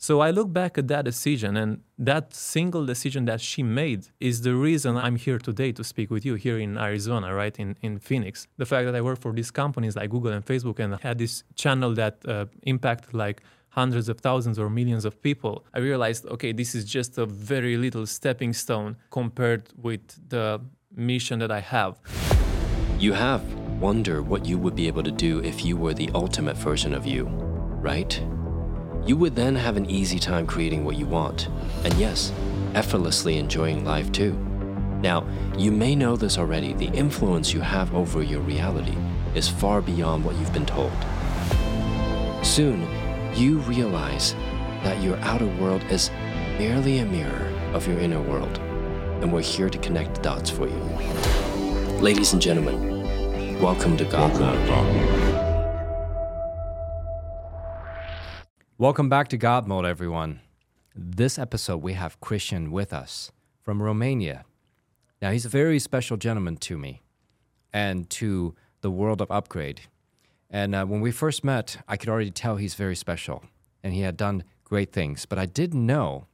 So I look back at that decision, and that single decision that she made is the reason I'm here today to speak with you here in Arizona, right, in, in Phoenix. The fact that I work for these companies like Google and Facebook and had this channel that uh, impacted like hundreds of thousands or millions of people, I realized, okay, this is just a very little stepping stone compared with the mission that I have. You have wondered what you would be able to do if you were the ultimate version of you, right? You would then have an easy time creating what you want, and yes, effortlessly enjoying life too. Now, you may know this already the influence you have over your reality is far beyond what you've been told. Soon, you realize that your outer world is merely a mirror of your inner world, and we're here to connect the dots for you. Ladies and gentlemen, welcome to God Mode. Welcome back to God Mode, everyone. This episode, we have Cristian with us from Romania. Now, he's a very special gentleman to me and to the world of Upgrade. And uh, when we first met, I could already tell he's very special and he had done great things. But I didn't know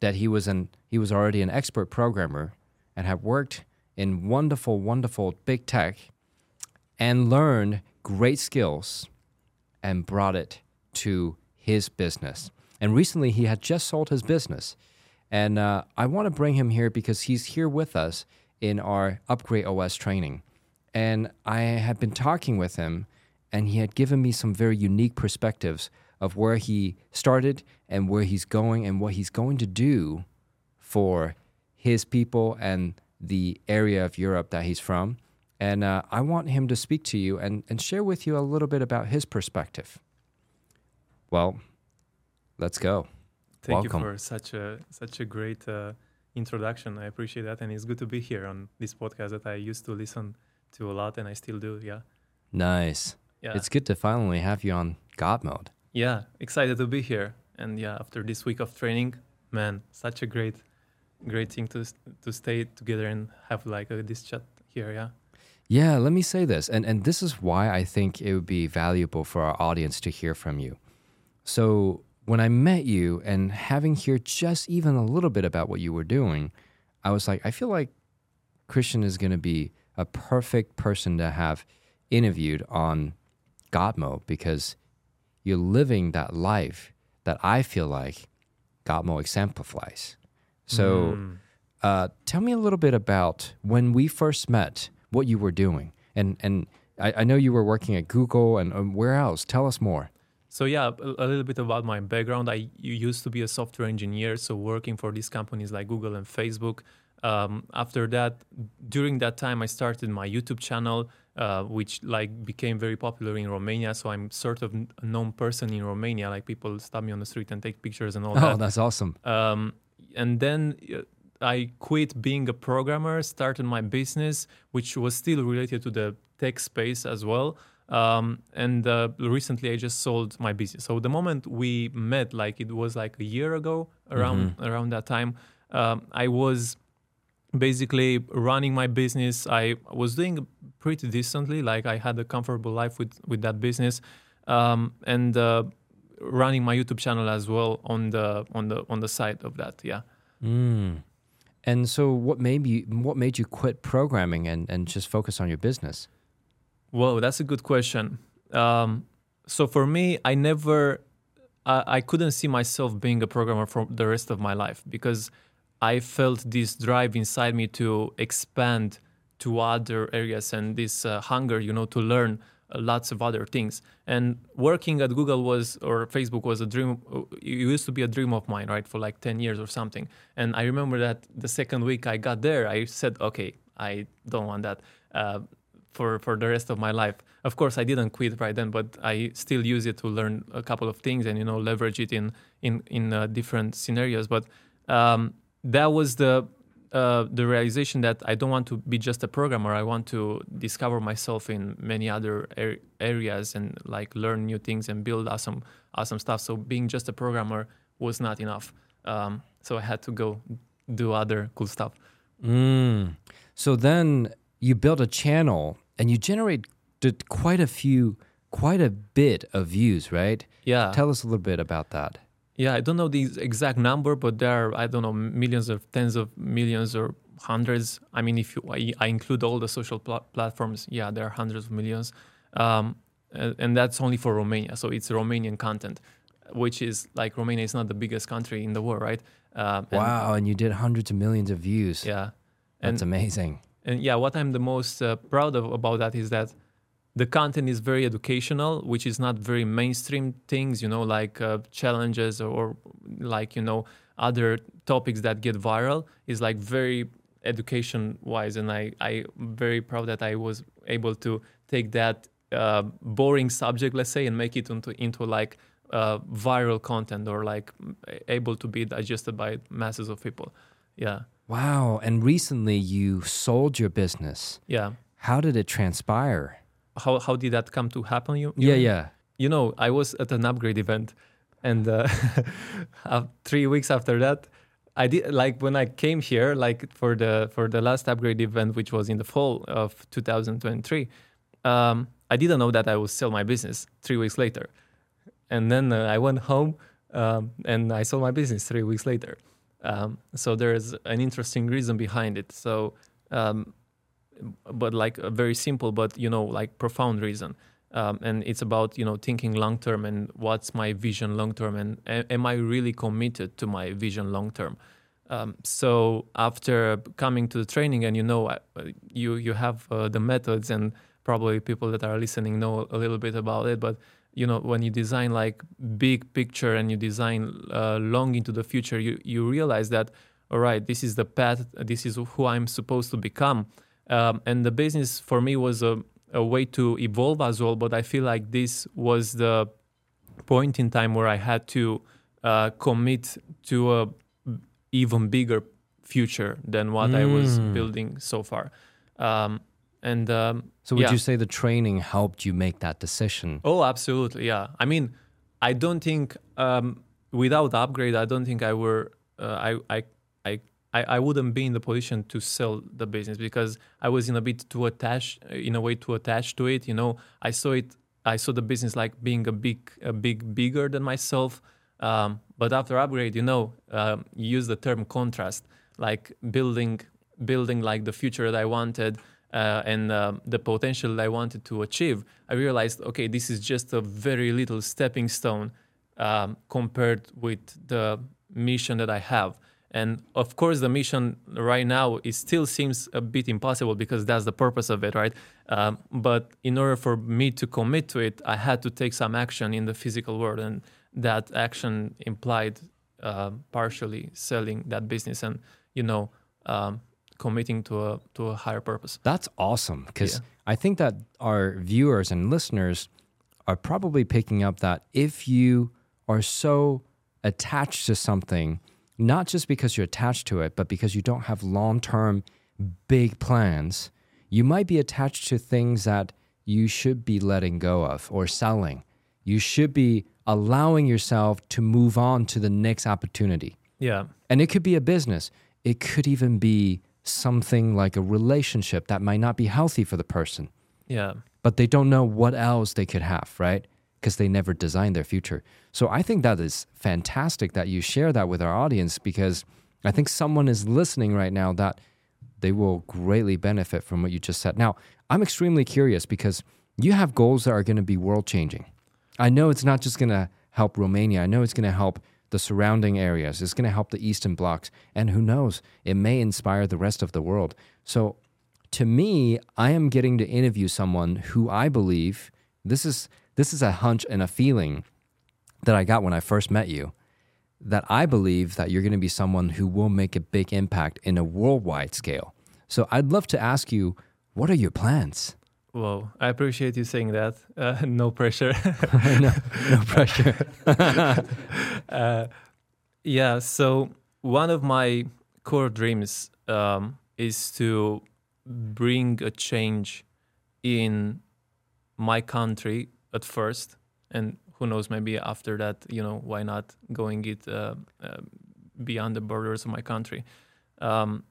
that he was, an, he was already an expert programmer and had worked in wonderful, wonderful big tech and learned great skills and brought it to his business. And recently, he had just sold his business. And uh, I want to bring him here because he's here with us in our Upgrade OS training. And I had been talking with him, and he had given me some very unique perspectives of where he started and where he's going and what he's going to do for his people and the area of Europe that he's from. And uh, I want him to speak to you and, and share with you a little bit about his perspective. Well, let's go. Thank Welcome. you for such a such a great uh, introduction. I appreciate that, and it's good to be here on this podcast that I used to listen to a lot, and I still do. Yeah, Nice. yeah, It's good to finally have you on God mode. yeah. Excited to be here, and yeah, after this week of training, man, such a great, great thing to to stay together and have like uh, this chat here. Yeah, Yeah, let me say this, and, and this is why I think it would be valuable for our audience to hear from you. So, when I met you and having heard just even a little bit about what you were doing, I was like, I feel like Cristian is going to be a perfect person to have interviewed on God mode because you're living that life that I feel like God mode exemplifies. So, Mm. uh, tell me a little bit about when we first met, what you were doing, and and I, I know you were working at Google and um, where else? Tell us more. So yeah, a, little bit about my background. I used to be a software engineer, so working for these companies like Google and Facebook. Um, after that, during that time, I started my YouTube channel, uh, which like became very popular in Romania. So I'm sort of a known person in Romania. Like people stop me on the street and take pictures and all Oh, that. Oh, that's awesome. Um, and then uh, I quit being a programmer, started my business, which was still related to the tech space as well. Um, and uh, recently, I just sold my business. So the moment we met, like it was like a year ago, around around that time, um, I was basically running my business. I was doing pretty decently. Like I had a comfortable life with with that business, um, and uh, running my YouTube channel as well on the on the on the side of that. Yeah. Mm. And so, what made you what made you quit programming and and just focus on your business? Whoa, that's a good question. Um, so for me, I never, I, I couldn't see myself being a programmer for the rest of my life because I felt this drive inside me to expand to other areas and this uh, hunger, you know, to learn uh, lots of other things. And working at Google was or Facebook was a dream. uh, It used to be a dream of mine, right, for like ten years or something. And I remember that the second week I got there, I said, okay, I don't want that. Uh, for for the rest of my life. Of course, I didn't quit right then, but I still use it to learn a couple of things and you know leverage it in in in uh, different scenarios. But um, that was the uh, the realization that I don't want to be just a programmer. I want to discover myself in many other ar- areas and like learn new things and build awesome awesome stuff. So being just a programmer was not enough. Um, so I had to go do other cool stuff. Mm. So then you build a channel and you generate quite a few, quite a bit of views, right? Yeah. Tell us a little bit about that. Yeah, I don't know the exact number, but there are I don't know millions of tens of millions or hundreds. I mean, if you, I, I include all the social pl- platforms, yeah, there are hundreds of millions, um, and, and that's only for Romania. So it's Romanian content, which is like Romania is not the biggest country in the world, right? And- Wow, and you did hundreds of millions of views. yeah, That's and amazing. And yeah, what I'm the most uh, proud of about that is that the content is very educational, which is not very mainstream things, you know, like uh, challenges or, or like you know other topics that get viral. Is like very education wise, and I I very proud that I was able to take that uh, boring subject, let's say, and make it into into like uh, viral content or like able to be digested by masses of people. Yeah, Wow. And recently you sold your business. yeah. How did it transpire? how how did that come to happen? You, you Yeah, mean? yeah. You know, I was at an upgrade event, and uh, uh, three weeks after that, I did like when I came here, like for the for the last upgrade event, which was in the fall of 2023. Um, I didn't know that I would sell my business three weeks later, and then uh, I went home um, and I sold my business three weeks later. Um, so there's an interesting reason behind it. So um, but like a very simple but you know like profound reason um, and it's about you know thinking long term and what's my vision long term and a- am i really committed to my vision long term um, so after coming to the training and you know uh, you you have uh, the methods and probably people that are listening know a little bit about it but you know when you design like big picture and you design uh, long into the future you you realize that all right this is the path this is who i'm supposed to become um, and the business for me was a, a way to evolve as well but i feel like this was the point in time where i had to uh, commit to a even bigger future than what i was Mm. building so far um, and um, So would yeah. you say the training helped you make that decision? Oh, absolutely. Yeah. I mean, I don't think um, without upgrade, I don't think I were uh, I, I I I wouldn't be in the position to sell the business because I was in a bit too attached, in a way too attached to it. You know, I saw it. I saw the business like being a big, a big bigger than myself. Um, but after upgrade, you know, um, you use the term contrast, like building, building like the future that I wanted uh, and um, the potential I wanted to achieve. I realized, okay, this is just a very little stepping stone um, compared with the mission that I have. And of course, the mission right now it still seems a bit impossible because that's the purpose of it, right? Um, but in order for me to commit to it, I had to take some action in the physical world, and that action implied uh, partially selling that business and you know um, committing to a to a higher purpose. That's awesome because Yeah. I think that our viewers and listeners are probably picking up that if you are so attached to something, not just because you're attached to it, but because you don't have long term big plans, you might be attached to things that you should be letting go of or selling. You should be allowing yourself to move on to the next opportunity. Yeah, And it could be a business. It could even be something like a relationship that might not be healthy for the person, yeah, but they don't know what else they could have, right? Because they never designed their future. So I think that is fantastic that you share that with our audience because I think someone is listening right now that they will greatly benefit from what you just said. Now, I'm extremely curious because you have goals that are going to be world changing. I know it's not just going to help Romania. I know it's going to help the surrounding areas. It's going to help the Eastern blocs. And who knows, it may inspire the rest of the world. So to me, I am getting to interview someone who I believe this is this is a hunch and a feeling that I got when I first met you that I believe that you're going to be someone who will make a big impact in a worldwide scale. So I'd love to ask you, what are your plans? Whoa, I appreciate you saying that. Uh, no pressure. no, no pressure. uh, yeah, so one of my core dreams um, is to bring a change in my country at first, and who knows, maybe after that, you know, why not going it uh, uh, beyond the borders of my country. Um,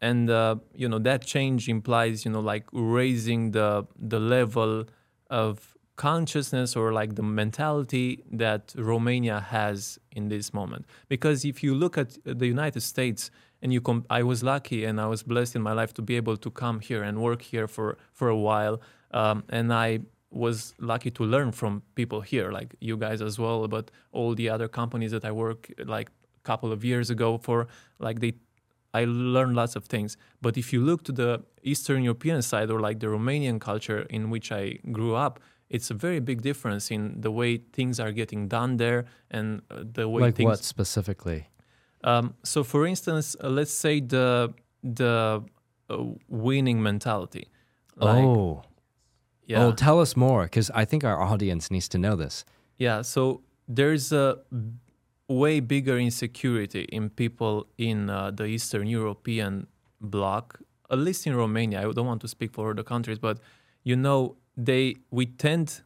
and uh, you know that change implies you know like raising the the level of consciousness or like the mentality that Romania has in this moment. Because if you look at the United States and you com- I was lucky and I was blessed in my life to be able to come here and work here for for a while, um, and I was lucky to learn from people here, like you guys as well, but all the other companies that I work like a couple of years ago for, like they I learned lots of things. But if you look to the Eastern European side or like the Romanian culture in which I grew up, it's a very big difference in the way things are getting done there and uh, the way like things. what specifically? Um, so, for instance, uh, let's say the the uh, winning mentality. Like, oh, yeah, oh, tell us more because I think our audience needs to know this. yeah. So there's a way bigger insecurity in people in uh, the Eastern European bloc, at least in Romania. I don't want to speak for other countries, but you know, they we tend,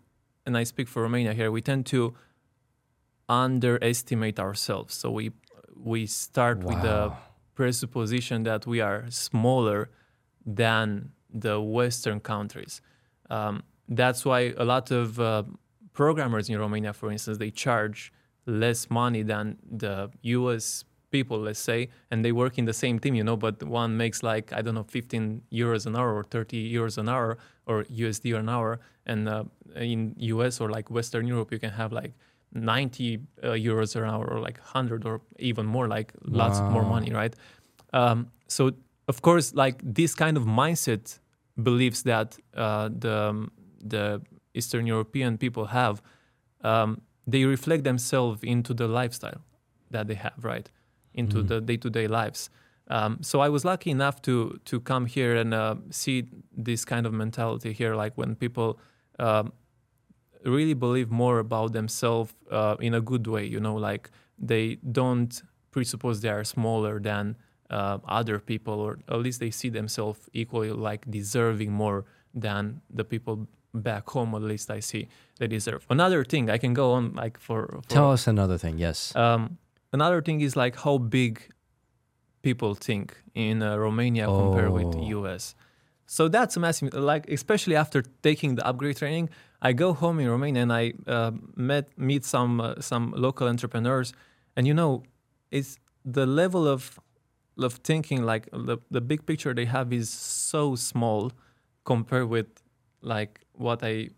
and I speak for Romania here, we tend to underestimate ourselves. So we we start with the presupposition that we are smaller than the Western countries. Um, that's why a lot of uh, programmers in Romania, for instance, they charge less money than the US people, let's say, and they work in the same team, you know, but one makes like, I don't know, 15 euros an hour or 30 euros an hour or USD an hour. And uh, in US or like Western Europe, you can have like 90 uh, euros an hour or like 100 or even more, like lots more money, right? Um, so, of course, like this kind of mindset believes that uh, the, the Eastern European people have, um, they reflect themselves into the lifestyle that they have, right? Into the day to day lives. Um, so I was lucky enough to to come here and uh, see this kind of mentality here, like when people um, really believe more about themselves uh, in a good way. You know, like they don't presuppose they are smaller than uh, other people, or at least they see themselves equally like deserving more than the people back home. At least I see they deserve. Another thing I can go on like for, for Tell us another thing. Yes. um, another thing is like how big people think in uh, Romania compared with Oh. US. So that's a massive, like especially after taking the upgrade training, I go home in Romania and I uh, met meet some uh, some local entrepreneurs, and you know, it's the level of of thinking like the the big picture they have is so small compared with like what I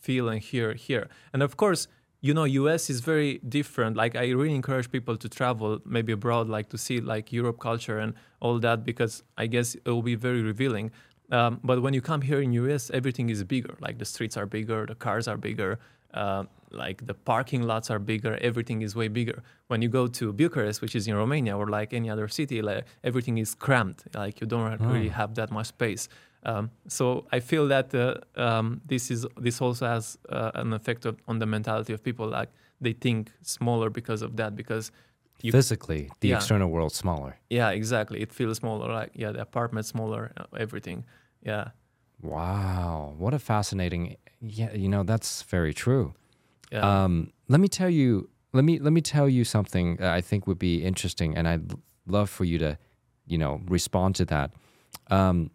feel and hear here. And of course, you know, US is very different. Like I really encourage people to travel maybe abroad, like to see like Europe culture and all that, because I guess it will be very revealing. Um, but when you come here in US, everything is bigger. Like the streets are bigger, the cars are bigger, uh, like the parking lots are bigger. Everything is way bigger. When you go to Bucharest, which is in Romania, or like any other city, like everything is cramped. Like you don't really have that much space. Um, so I feel that uh, um, this is this also has uh, an effect of, on the mentality of people. Like they think smaller because of that. Because you, Physically, the yeah. external world smaller. yeah, exactly. It feels smaller. Like yeah, the apartment smaller, uh, everything. Yeah, Wow, what a fascinating. Yeah, you know that's very true. yeah. Um, let me tell you. Let me let me tell you something that I think would be interesting, and I'd love for you to, you know, respond to that. Um,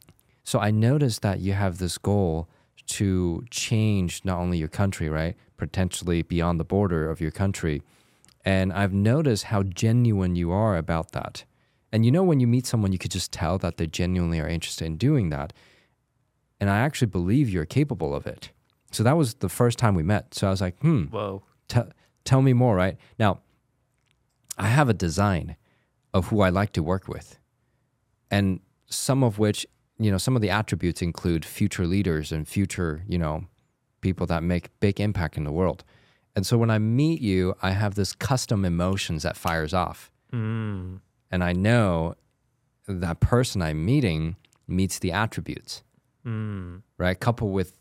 so I noticed that you have this goal to change not only your country, right, potentially beyond the border of your country, and I've noticed how genuine you are about that. And you know, when you meet someone, you could just tell that they genuinely are interested in doing that. And I actually believe you're capable of it. So that was the first time we met. So I was like, hmm, Whoa. te- tell me more, right? Now, I have a design of who I like to work with. And some of which, you know, some of the attributes include future leaders and future, you know, people that make big impact in the world. And so when I meet you, I have this custom emotions that fires off. Mm. And I know that person I'm meeting meets the attributes Mm. right? Coupled with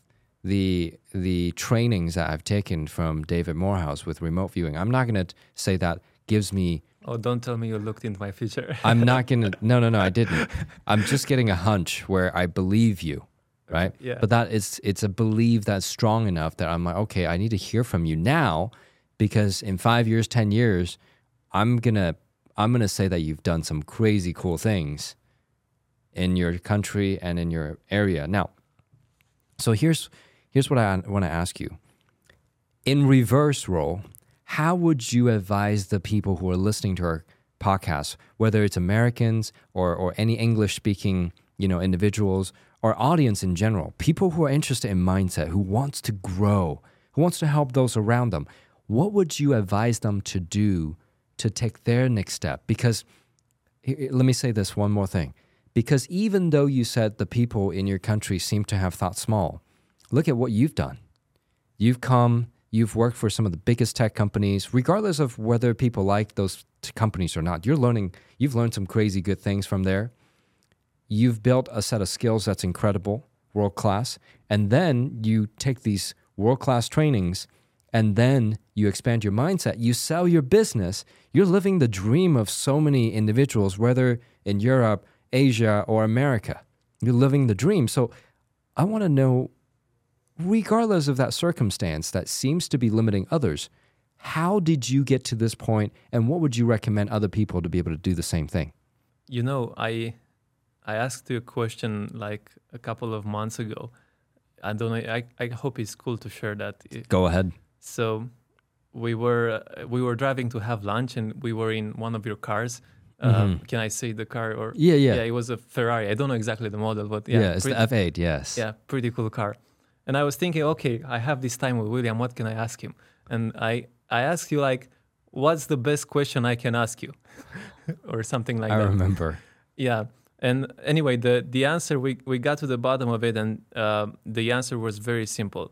the the trainings that I've taken from David Morehouse with remote viewing. I'm not going to say that gives me. Oh, don't tell me you looked into my future. I'm not to. No, no, no. I didn't. I'm just getting a hunch where I believe you, right? Yeah. But that is it's a belief that's strong enough that I'm like, okay, I need to hear from you now, because in five years, ten years, I'm gonna I'm gonna say that you've done some crazy cool things in your country and in your area. Now, so here's here's what I want to ask you. In reverse role, how would you advise the people who are listening to our podcast, whether it's Americans or, or any English speaking, you know, individuals or audience in general, people who are interested in mindset, who wants to grow, who wants to help those around them, what would you advise them to do to take their next step? Because let me say this one more thing. Because even though you said the people in your country seem to have thought small, look at what you've done. You've come, you've worked for some of the biggest tech companies, regardless of whether people like those companies or not. You're learning, you've learned some crazy good things from there. You've built a set of skills that's incredible, world class. And then you take these world class trainings and then you expand your mindset, you sell your business, you're living the dream of so many individuals, whether in Europe, Asia, or America. You're living the dream. So I want to know, regardless of that circumstance that seems to be limiting others, how did you get to this point and what would you recommend other people to be able to do the same thing? You know, I I asked you a question like a couple of months ago. I don't know. I, I hope it's cool to share that. Go ahead. So we were uh, we were driving to have lunch, and we were in one of your cars. Um, mm-hmm. Can I say the car or? Yeah, yeah. Yeah, it was a Ferrari. I don't know exactly the model, but yeah, yeah, it's pretty, the F8. Yes. Yeah, pretty cool car. And I was thinking, okay, I have this time with William. What can I ask him? And I I asked you like, what's the best question I can ask you, or something like I that. I remember. Yeah. And anyway, the the answer we we got to the bottom of it, and uh, the answer was very simple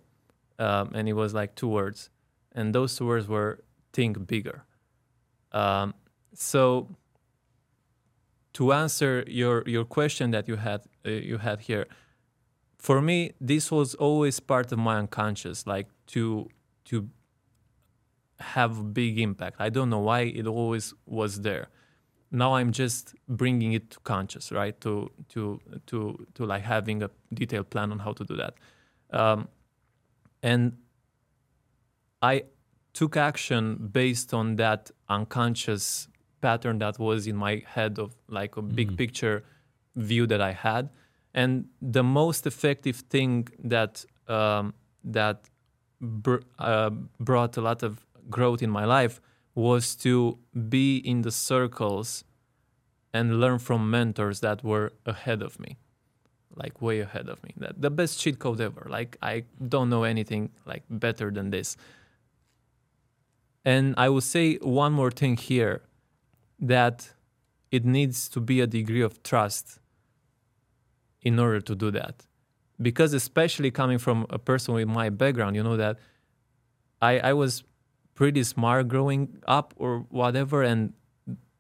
um, and it was like two words, and those two words were "think bigger." Um, so, to answer your your question that you had uh, you had here, for me, this was always part of my unconscious, like to to have big impact. I don't know why it always was there. Now I'm just bringing it to conscious, right? To to to to like having a detailed plan on how to do that. Um, and I took action based on that unconscious pattern that was in my head of like a big mm. picture view that I had. And the most effective thing that um, that br- uh, brought a lot of growth in my life was to be in the circles and learn from mentors that were ahead of me like way ahead of me. That the best cheat code ever. Like I don't know anything like better than this. And I will say one more thing here that it needs to be a degree of trust in order to do that. Because especially coming from a person with my background, you know that I, I was pretty smart growing up or whatever and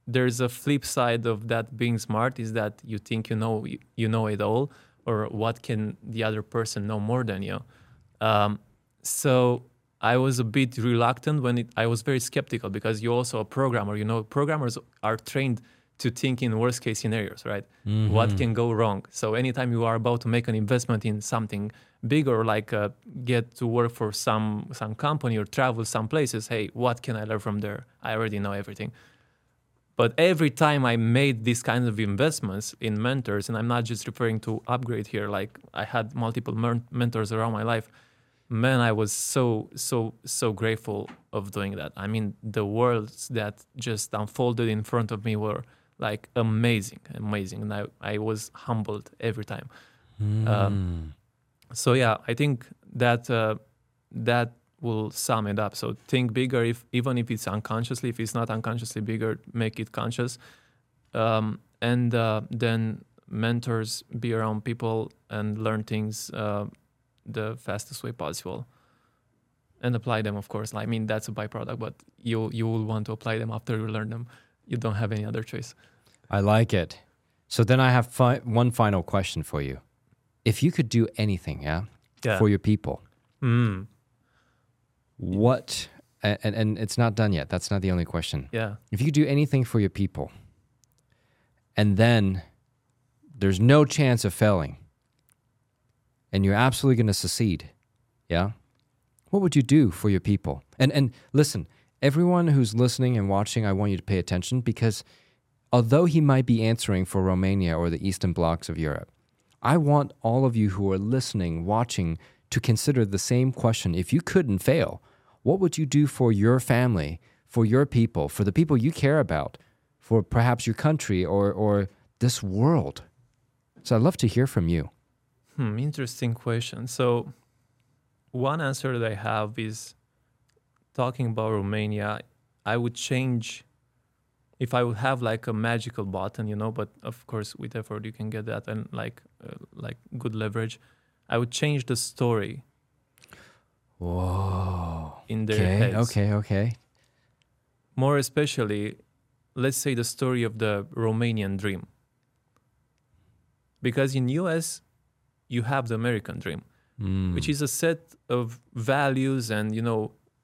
there's a flip side of that being smart is that you think you know you know it all or what can the other person know more than you um, so i was a bit reluctant when it, i was very skeptical because you're also a programmer you know programmers are trained to think in worst case scenarios right mm-hmm. what can go wrong so anytime you are about to make an investment in something big or like uh, get to work for some some company or travel some places hey what can i learn from there i already know everything but every time I made these kinds of investments in mentors, and I'm not just referring to upgrade here, like I had multiple mentors around my life, man, I was so, so, so grateful of doing that. I mean, the worlds that just unfolded in front of me were like amazing, amazing. And I, I was humbled every time. Mm. Um, so yeah, I think that, uh, that will sum it up. So think bigger, if even if it's unconsciously, if it's not unconsciously bigger, make it conscious, um, and uh, then mentors, be around people and learn things uh, the fastest way possible, and apply them. Of course, I mean that's a byproduct, but you you will want to apply them after you learn them. You don't have any other choice. I like it. So then I have fi- one final question for you. If you could do anything, yeah, yeah. for your people. Mm what and, and it's not done yet. That's not the only question. Yeah. If you do anything for your people and then there's no chance of failing and you're absolutely going to succeed, yeah? What would you do for your people? And and listen, everyone who's listening and watching, I want you to pay attention because although he might be answering for Romania or the eastern blocs of Europe, I want all of you who are listening, watching to consider the same question. If you couldn't fail, what would you do for your family, for your people, for the people you care about, for perhaps your country or, or this world? So I'd love to hear from you. Hmm, interesting question. So, one answer that I have is talking about Romania. I would change if I would have like a magical button, you know. But of course, with effort, you can get that and like uh, like good leverage. I would change the story Whoa. in their Okay, heads. okay, okay. More especially, let's say the story of the Romanian dream. Because in US, you have the American dream. Mm. which is a set of values and you know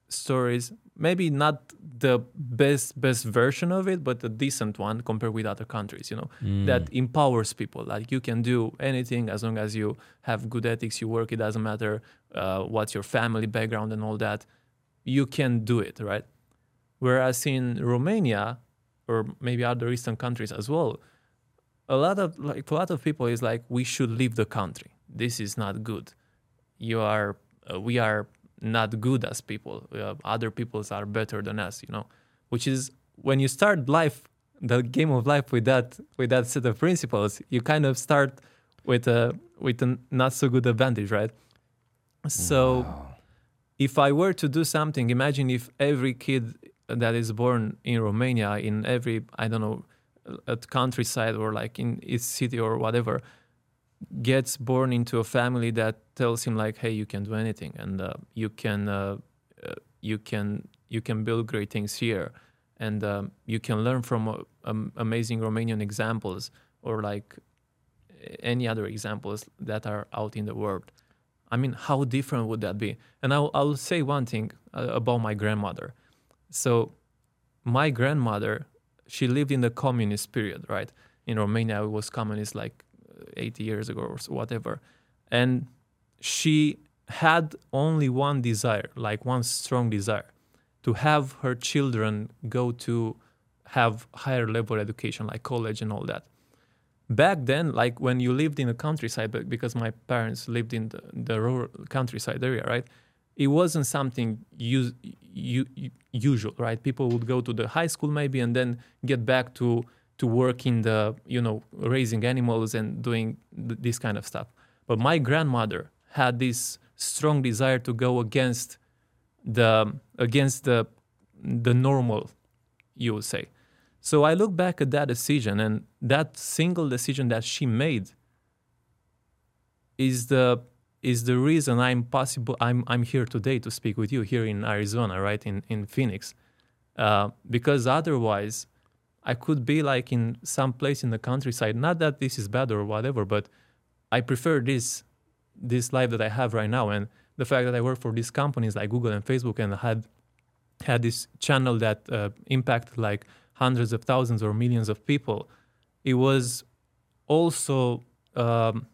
stories maybe not the best best version of it but a decent one compared with other countries you know Mm. that empowers people. Like you can do anything as long as you have good ethics you work it doesn't matter uh, what's your family background and all that you can do it right? Whereas in romania or maybe other eastern countries as well a lot of like a lot of people is like we should leave the country. This is not good. You are uh, we are not good as people. Uh, other peoples are better than us you know? Which is when you start life the game of life with that with that set of principles you kind of start with a with a not so good advantage right? So Wow. if I were to do something, imagine if every kid that is born in Romania, in every, I don't know, at countryside or like in its city or whatever, gets born into a family that tells him like, hey, you can do anything and uh, you can, uh, uh, you can, you can build great things here, and um, you can learn from um, amazing Romanian examples or like any other examples that are out in the world. I mean, how different would that be? And I'll, I'll say one thing uh, about my grandmother. So, my grandmother, she lived in the communist period, right? In Romania, it was communist like 80 years ago or whatever. And she had only one desire, like one strong desire, to have her children go to have higher level education, like college and all that. Back then like when you lived in the countryside because my parents lived in the, the rural countryside area right? It wasn't something u- usual right? People would go to the high school maybe and then get back to to work in the you know raising animals and doing th- this kind of stuff but my grandmother had this strong desire to go against the against the the normal you would say so I look back at that decision, and that single decision that she made is the is the reason I'm possible. I'm I'm here today to speak with you here in Arizona, right in in Phoenix, uh, because otherwise, I could be like in some place in the countryside. Not that this is bad or whatever, but I prefer this this life that I have right now, and the fact that I work for these companies like Google and Facebook, and had had this channel that uh, impacted like hundreds of thousands or millions of people. It was also um,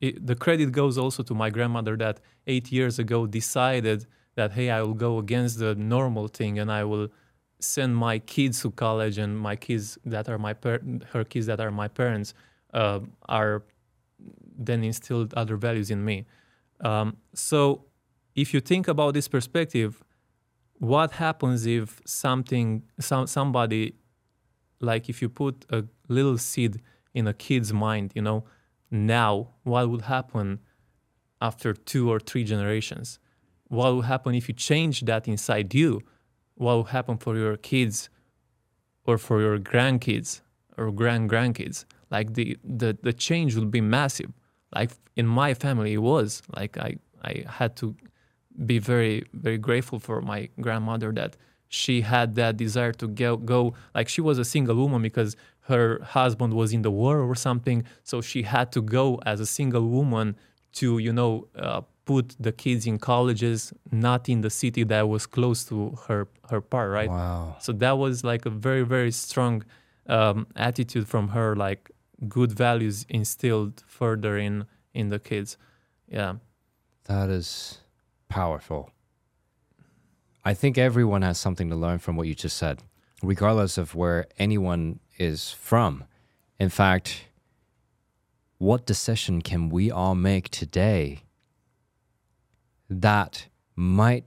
it, the credit goes also to my grandmother that eight years ago decided that hey, I will go against the normal thing and I will send my kids to college and my kids that are my her kids that are my parents uh, are then instilled other values in me. Um, so if you think about this perspective, what happens if something some somebody like if you put a little seed in a kid's mind you know now what would happen after two or three generations what will happen if you change that inside you what will happen for your kids or for your grandkids or grand grandkids like the, the the change will be massive. Like in my family it was. Like i i had to be very very grateful for my grandmother that she had that desire to go go. Like she was a single woman because her husband was in the war or something. So she had to go as a single woman to you know uh, put the kids in colleges not in the city that was close to her her part right Wow. so that was like a very very strong um, attitude from her like good values instilled further in in the kids yeah That is powerful. I think everyone has something to learn from what you just said, regardless of where anyone is from. In fact, what decision can we all make today that might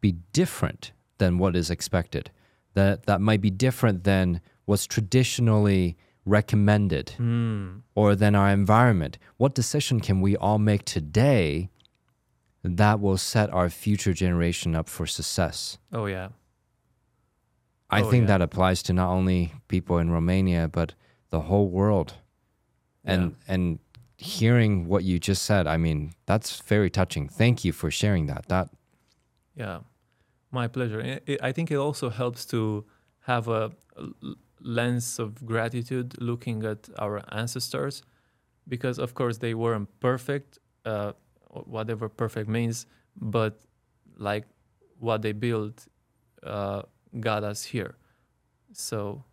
be different than what is expected, that, that might be different than what's traditionally recommended Mm. or than our environment? What decision can we all make today that will set our future generation up for success? Oh yeah. I Oh, think yeah. that applies to not only people in Romania but the whole world. And and hearing what you just said, I mean, that's very touching. Thank you for sharing that. That Yeah, my pleasure. I- I I think it also helps to have a lens of gratitude looking at our ancestors, because of course they weren't perfect, uh, whatever perfect means, but like what they built uh, got us here. So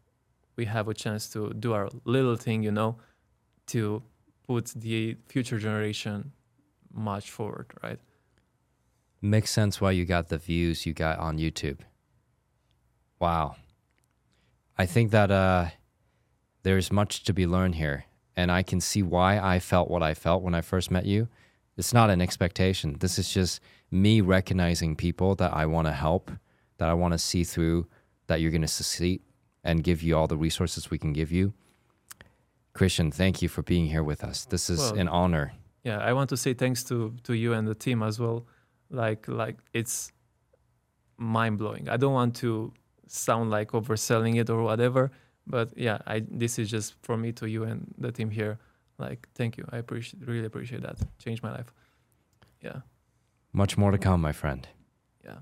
we have a chance to do our little thing, you know, to put the future generation much forward, right? makes sense why you got the views you got on YouTube. Wow. I think that uh, there's much to be learned here. And I can see why I felt what I felt when I first met you. It's not an expectation. This is just me recognizing people that I want to help, that I want to see through, that you're going to succeed and give you all the resources we can give you. Cristian, thank you for being here with us. This is Well, an honor. yeah i want to say thanks to to you and the team as well. Like like it's mind blowing i don't want to sound like overselling it or whatever but yeah i this is just for me to you and the team here. Like thank you. I appreciate really appreciate that. Changed my life. Yeah. Much more to come, my friend. yeah